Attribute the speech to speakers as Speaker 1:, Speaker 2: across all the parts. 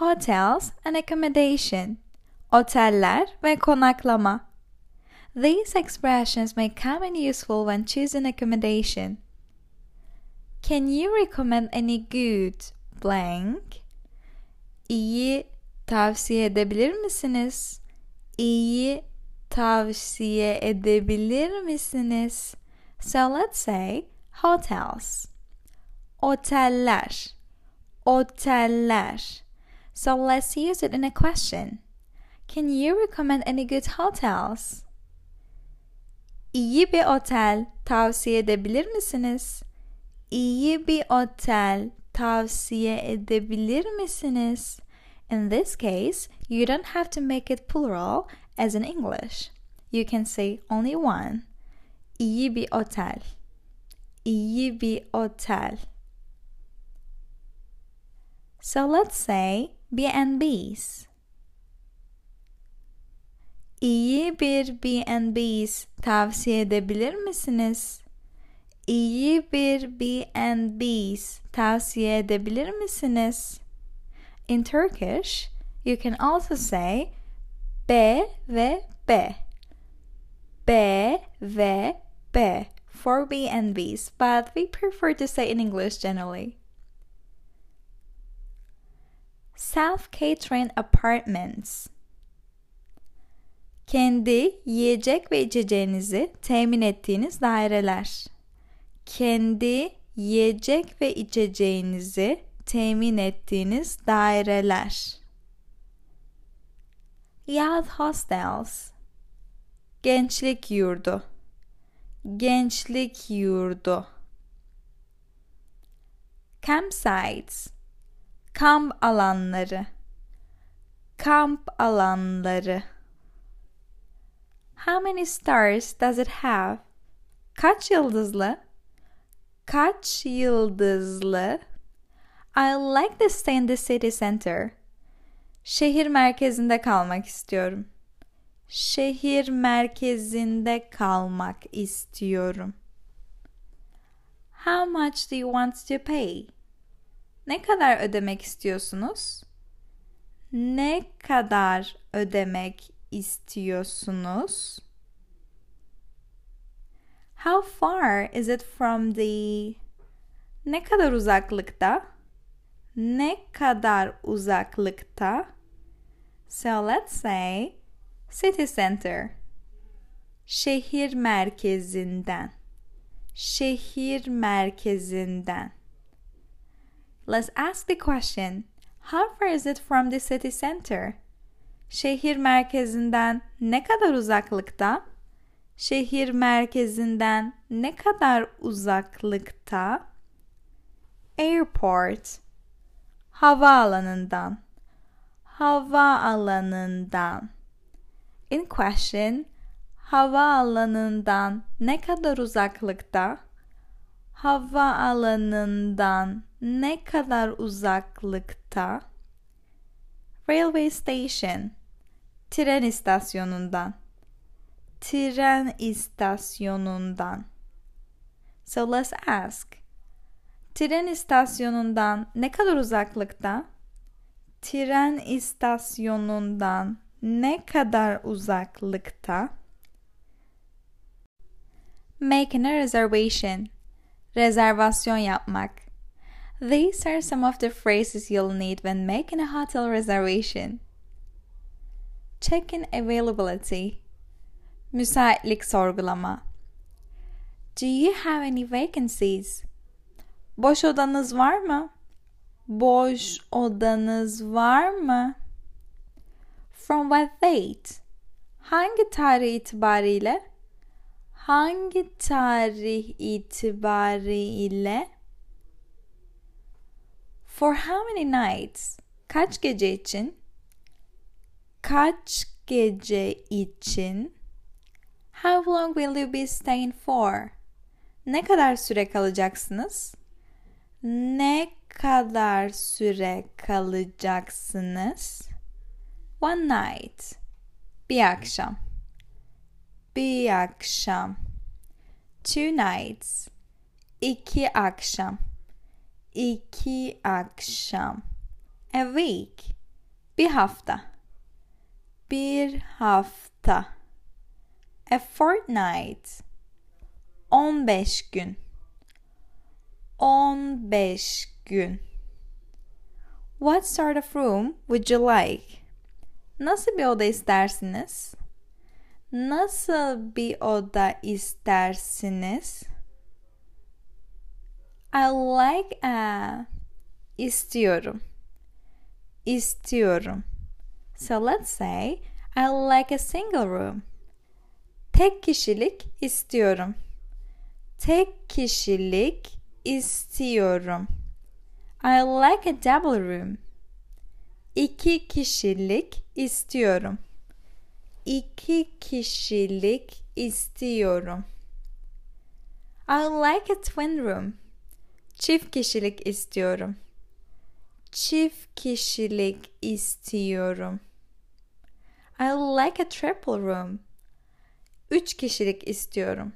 Speaker 1: hotels and accommodation. Oteller ve konaklama. These expressions may come in useful when choosing accommodation. Can you recommend any good blank? İyi tavsiye edebilir misiniz? İyi tavsiye edebilir misiniz? So let's say hotels. Oteller. Oteller. So let's use it in a question. Can you recommend any good hotels? İyi bir otel tavsiye edebilir misiniz? İyi bir otel tavsiye edebilir misiniz? In this case, you don't have to make it plural as in English. You can say only one. İyi bir otel. İyi bir otel. So let's say B&B's. İyi bir B&B's tavsiye edebilir misiniz? İyi bir B&B's tavsiye edebilir misiniz? In Turkish, you can also say B ve B. B ve B for B&B's, but we prefer to say in English generally. Self-catering apartments. Kendi yiyecek ve içeceğinizi temin ettiğiniz daireler. Kendi yiyecek ve içeceğinizi temin ettiğiniz daireler. Youth hostels. Gençlik yurdu. Gençlik yurdu. Campsites. Kamp alanları. Kamp alanları. How many stars does it have? Kaç yıldızlı? Kaç yıldızlı? I like to stay in the city center. Şehir merkezinde kalmak istiyorum. Şehir merkezinde kalmak istiyorum. How much do you want to pay? Ne kadar ödemek istiyorsunuz? Ne kadar ödemek istiyorsunuz? How far is it from the Ne kadar uzaklıkta? Ne kadar uzaklıkta? So let's say city center. Şehir merkezinden. Şehir merkezinden. Let's ask the question. How far is it from the city center? Şehir merkezinden ne kadar uzaklıkta? Şehir merkezinden ne kadar uzaklıkta? Airport. Havaalanından. Havaalanından. In question, havaalanından ne kadar uzaklıkta? Havaalanından ne kadar uzaklıkta? Railway station. Tren istasyonundan. Tren istasyonundan. So let's ask. Tren istasyonundan ne kadar uzaklıkta? Tren istasyonundan ne kadar uzaklıkta? Making a reservation. Rezervasyon yapmak. These are some of the phrases you'll need when making a hotel reservation. Check-in availability. Müsaitlik sorgulama. Do you have any vacancies? Boş odanız var mı? Boş odanız var mı? From what date? Hangi tarih itibariyle? Hangi tarih itibariyle? For how many nights? Kaç gece için? Kaç gece için? How long will you be staying for? Ne kadar süre kalacaksınız? Ne kadar süre kalacaksınız? One night. Bir akşam. Bir akşam. Two nights. İki akşam. İki akşam. A week. Bir hafta. Bir hafta. A fortnight. 15 gün. 15 gün. What sort of room would you like? Nasıl bir oda istersiniz? Nasıl bir oda istersiniz? I like a istiyorum. İstiyorum. So let's say I like a single room. Tek kişilik istiyorum. Tek kişilik istiyorum. I like a double room. İki kişilik istiyorum. İki kişilik istiyorum. I like a twin room. Çift kişilik istiyorum. Çift kişilik istiyorum. I like a triple room. Üç kişilik istiyorum.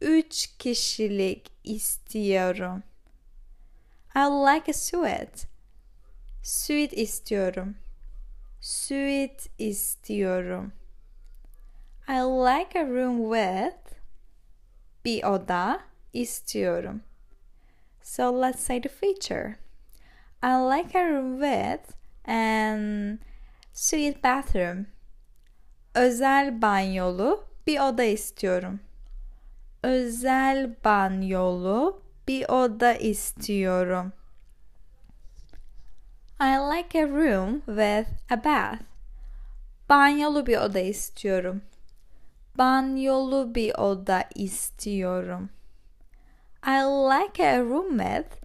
Speaker 1: Üç kişilik istiyorum. I like a suite. Suite istiyorum. Suite istiyorum. I like a room with bir oda istiyorum. So let's say the feature. I like a room with an suite bathroom. Özel banyolu bir oda istiyorum. Özel banyolu bir oda istiyorum. I like a room with a bath. Banyolu bir oda istiyorum. Banyolu bir oda istiyorum. I like a room with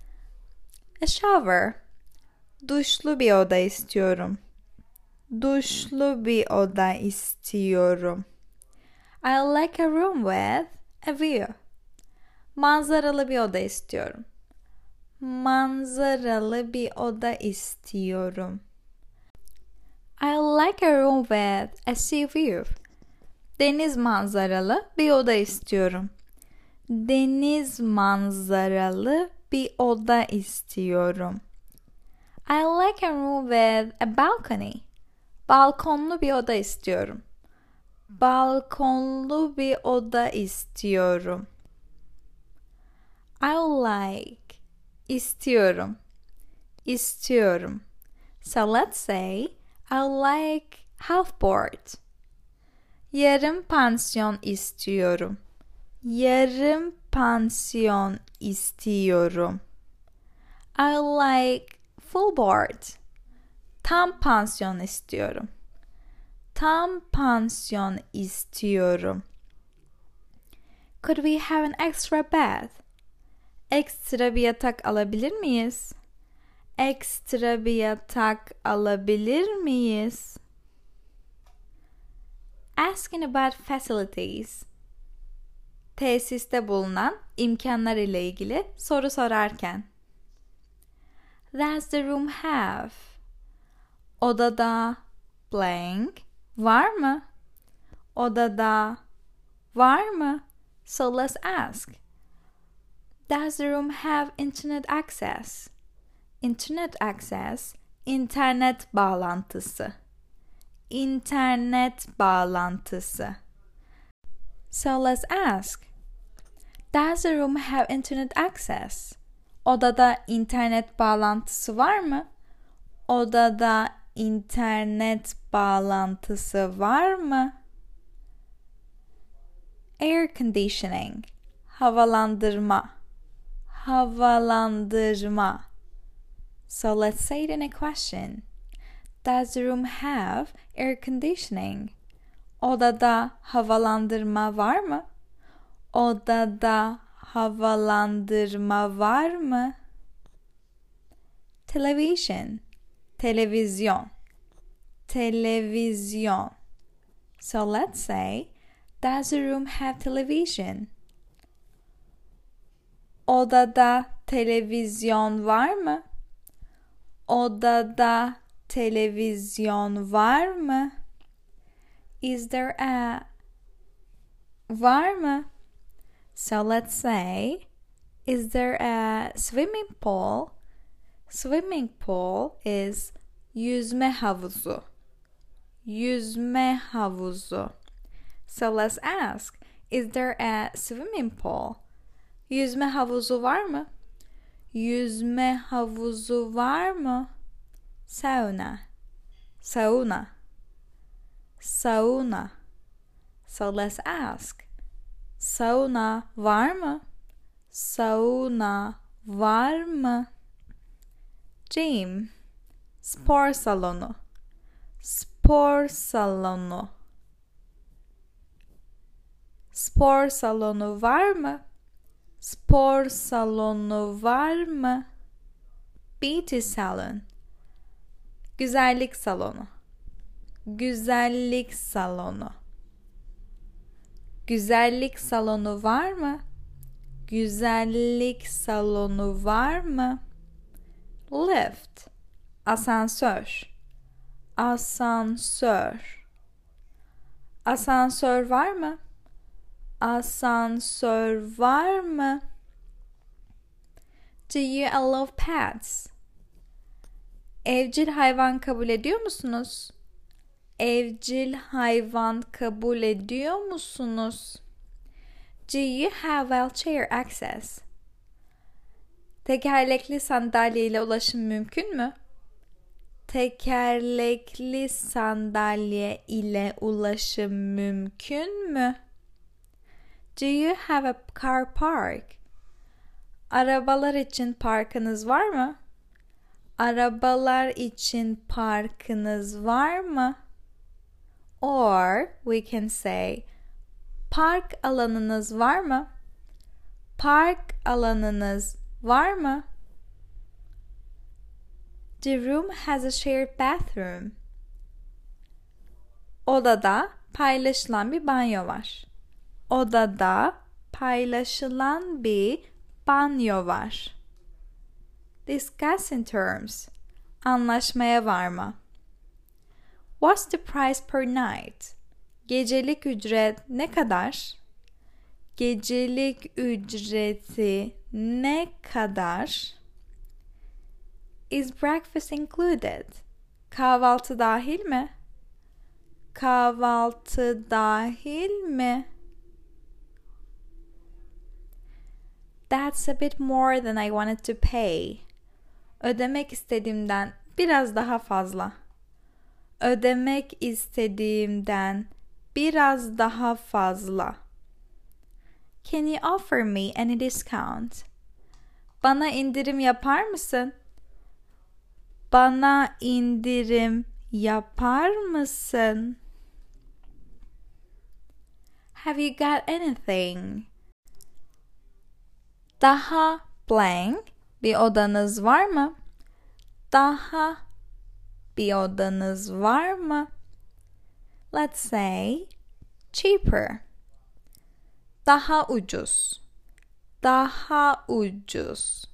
Speaker 1: a shower. Duşlu bir oda istiyorum. Duşlu bir oda istiyorum. I like a room with a view. Manzaralı bir oda istiyorum. Manzaralı bir oda istiyorum. I like a room with a sea view. Deniz manzaralı bir oda istiyorum. Deniz manzaralı bir oda istiyorum. I like a room with a balcony. Balkonlu bir oda istiyorum. Balkonlu bir oda istiyorum. I like istiyorum. İstiyorum. So let's say I like half board. Yarım pansiyon istiyorum. Yarım pansiyon istiyorum. I like full board. Tam pansiyon istiyorum. Tam pansiyon istiyorum. Could we have an extra bed? Ekstra bir yatak alabilir miyiz? Ekstra bir yatak alabilir miyiz? Asking about facilities. Tesiste bulunan imkanlar ile ilgili soru sorarken. Does the room have? Odada blank var mı? Odada var mı? So let's ask. Does the room have internet access? Internet access, internet bağlantısı. İnternet bağlantısı. So let's ask. Does the room have internet access? Odada internet bağlantısı var mı? Odada internet bağlantısı var mı? Air conditioning, havalandırma, havalandırma. So let's say it in a question. Does the room have air conditioning? Odada havalandırma var mı? Odada havalandırma var mı? Television, televizyon, televizyon. So let's say, does the room have television? Odada televizyon var mı? Odada televizyon var mı? Is there a var mı? So let's say is there a swimming pool? Swimming pool is Yüzme havuzu. Yüzme havuzu. So let's ask, is there a swimming pool? Yüzme havuzu var mı? Yüzme havuzu var mı? Sauna. Sauna. Sauna. So let's ask. Sauna var mı? Sauna var mı? Gym. Spor salonu. Spor salonu. Spor salonu var mı? Spor salonu var mı? Beauty salon. Güzellik salonu. Güzellik salonu. Güzellik salonu var mı? Güzellik salonu var mı? Lift. Asansör. Asansör. Asansör var mı? Asansör var mı? Do you allow pets? Evcil hayvan kabul ediyor musunuz? Evcil hayvan kabul ediyor musunuz? Do you have wheelchair access? Tekerlekli sandalye ile ulaşım mümkün mü? Tekerlekli sandalye ile ulaşım mümkün mü? Do you have a car park? Arabalar için parkınız var mı? Arabalar için parkınız var mı? Or we can say park alanınız var mı? Park alanınız var mı? The room has a shared bathroom. Odada paylaşılan bir banyo var. Odada paylaşılan bir banyo var. Discuss in terms. Anlaşmaya varma. What's the price per night? Gecelik ücret ne kadar? Gecelik ücreti ne kadar? Is breakfast included? Kahvaltı dahil mi? Kahvaltı dahil mi? That's a bit more than I wanted to pay. Ödemek istediğimden biraz daha fazla. Ödemek istediğimden biraz daha fazla. Can you offer me any discount? Bana indirim yapar mısın? Bana indirim yapar mısın? Have you got anything? Daha blank bir odanız var mı? Daha bir odanız var mı? Let's say cheaper. Daha ucuz. Daha ucuz.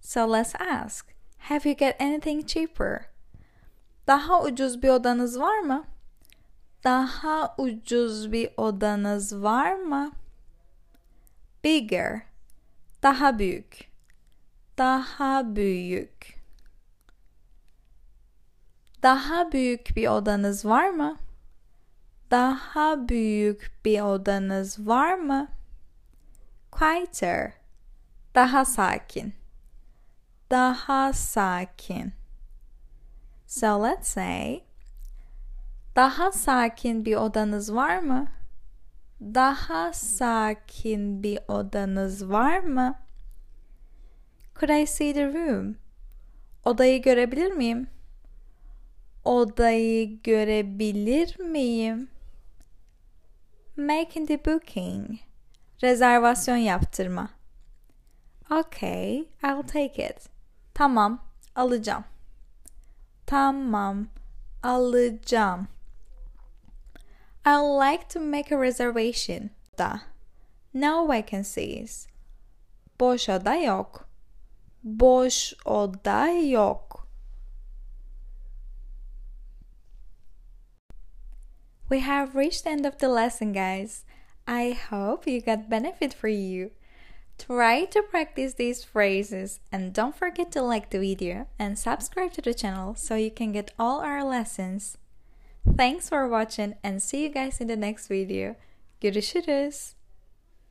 Speaker 1: So let's ask. Have you got anything cheaper? Daha ucuz bir odanız var mı? Daha ucuz bir odanız var mı? Bigger. Daha büyük. Daha büyük. Daha büyük bir odanız var mı? Daha büyük bir odanız var mı? Quieter. Daha sakin. Daha sakin. So let's say daha sakin bir odanız var mı? Daha sakin bir odanız var mı? Could I see the room? Odayı görebilir miyim? Odayı görebilir miyim? Making the booking. Rezervasyon yaptırma. Okay, I'll take it. Tamam, alacağım. Tamam, alacağım. I'd like to make a reservation. Da. No vacancies. Boş oda yok. Boş oda yok. We have reached the end of the lesson, guys. I hope you got benefit for you. Try to practice these phrases and don't forget to like the video and subscribe to the channel so you can get all our lessons. Thanks for watching and see you guys in the next video. Görüşürüz.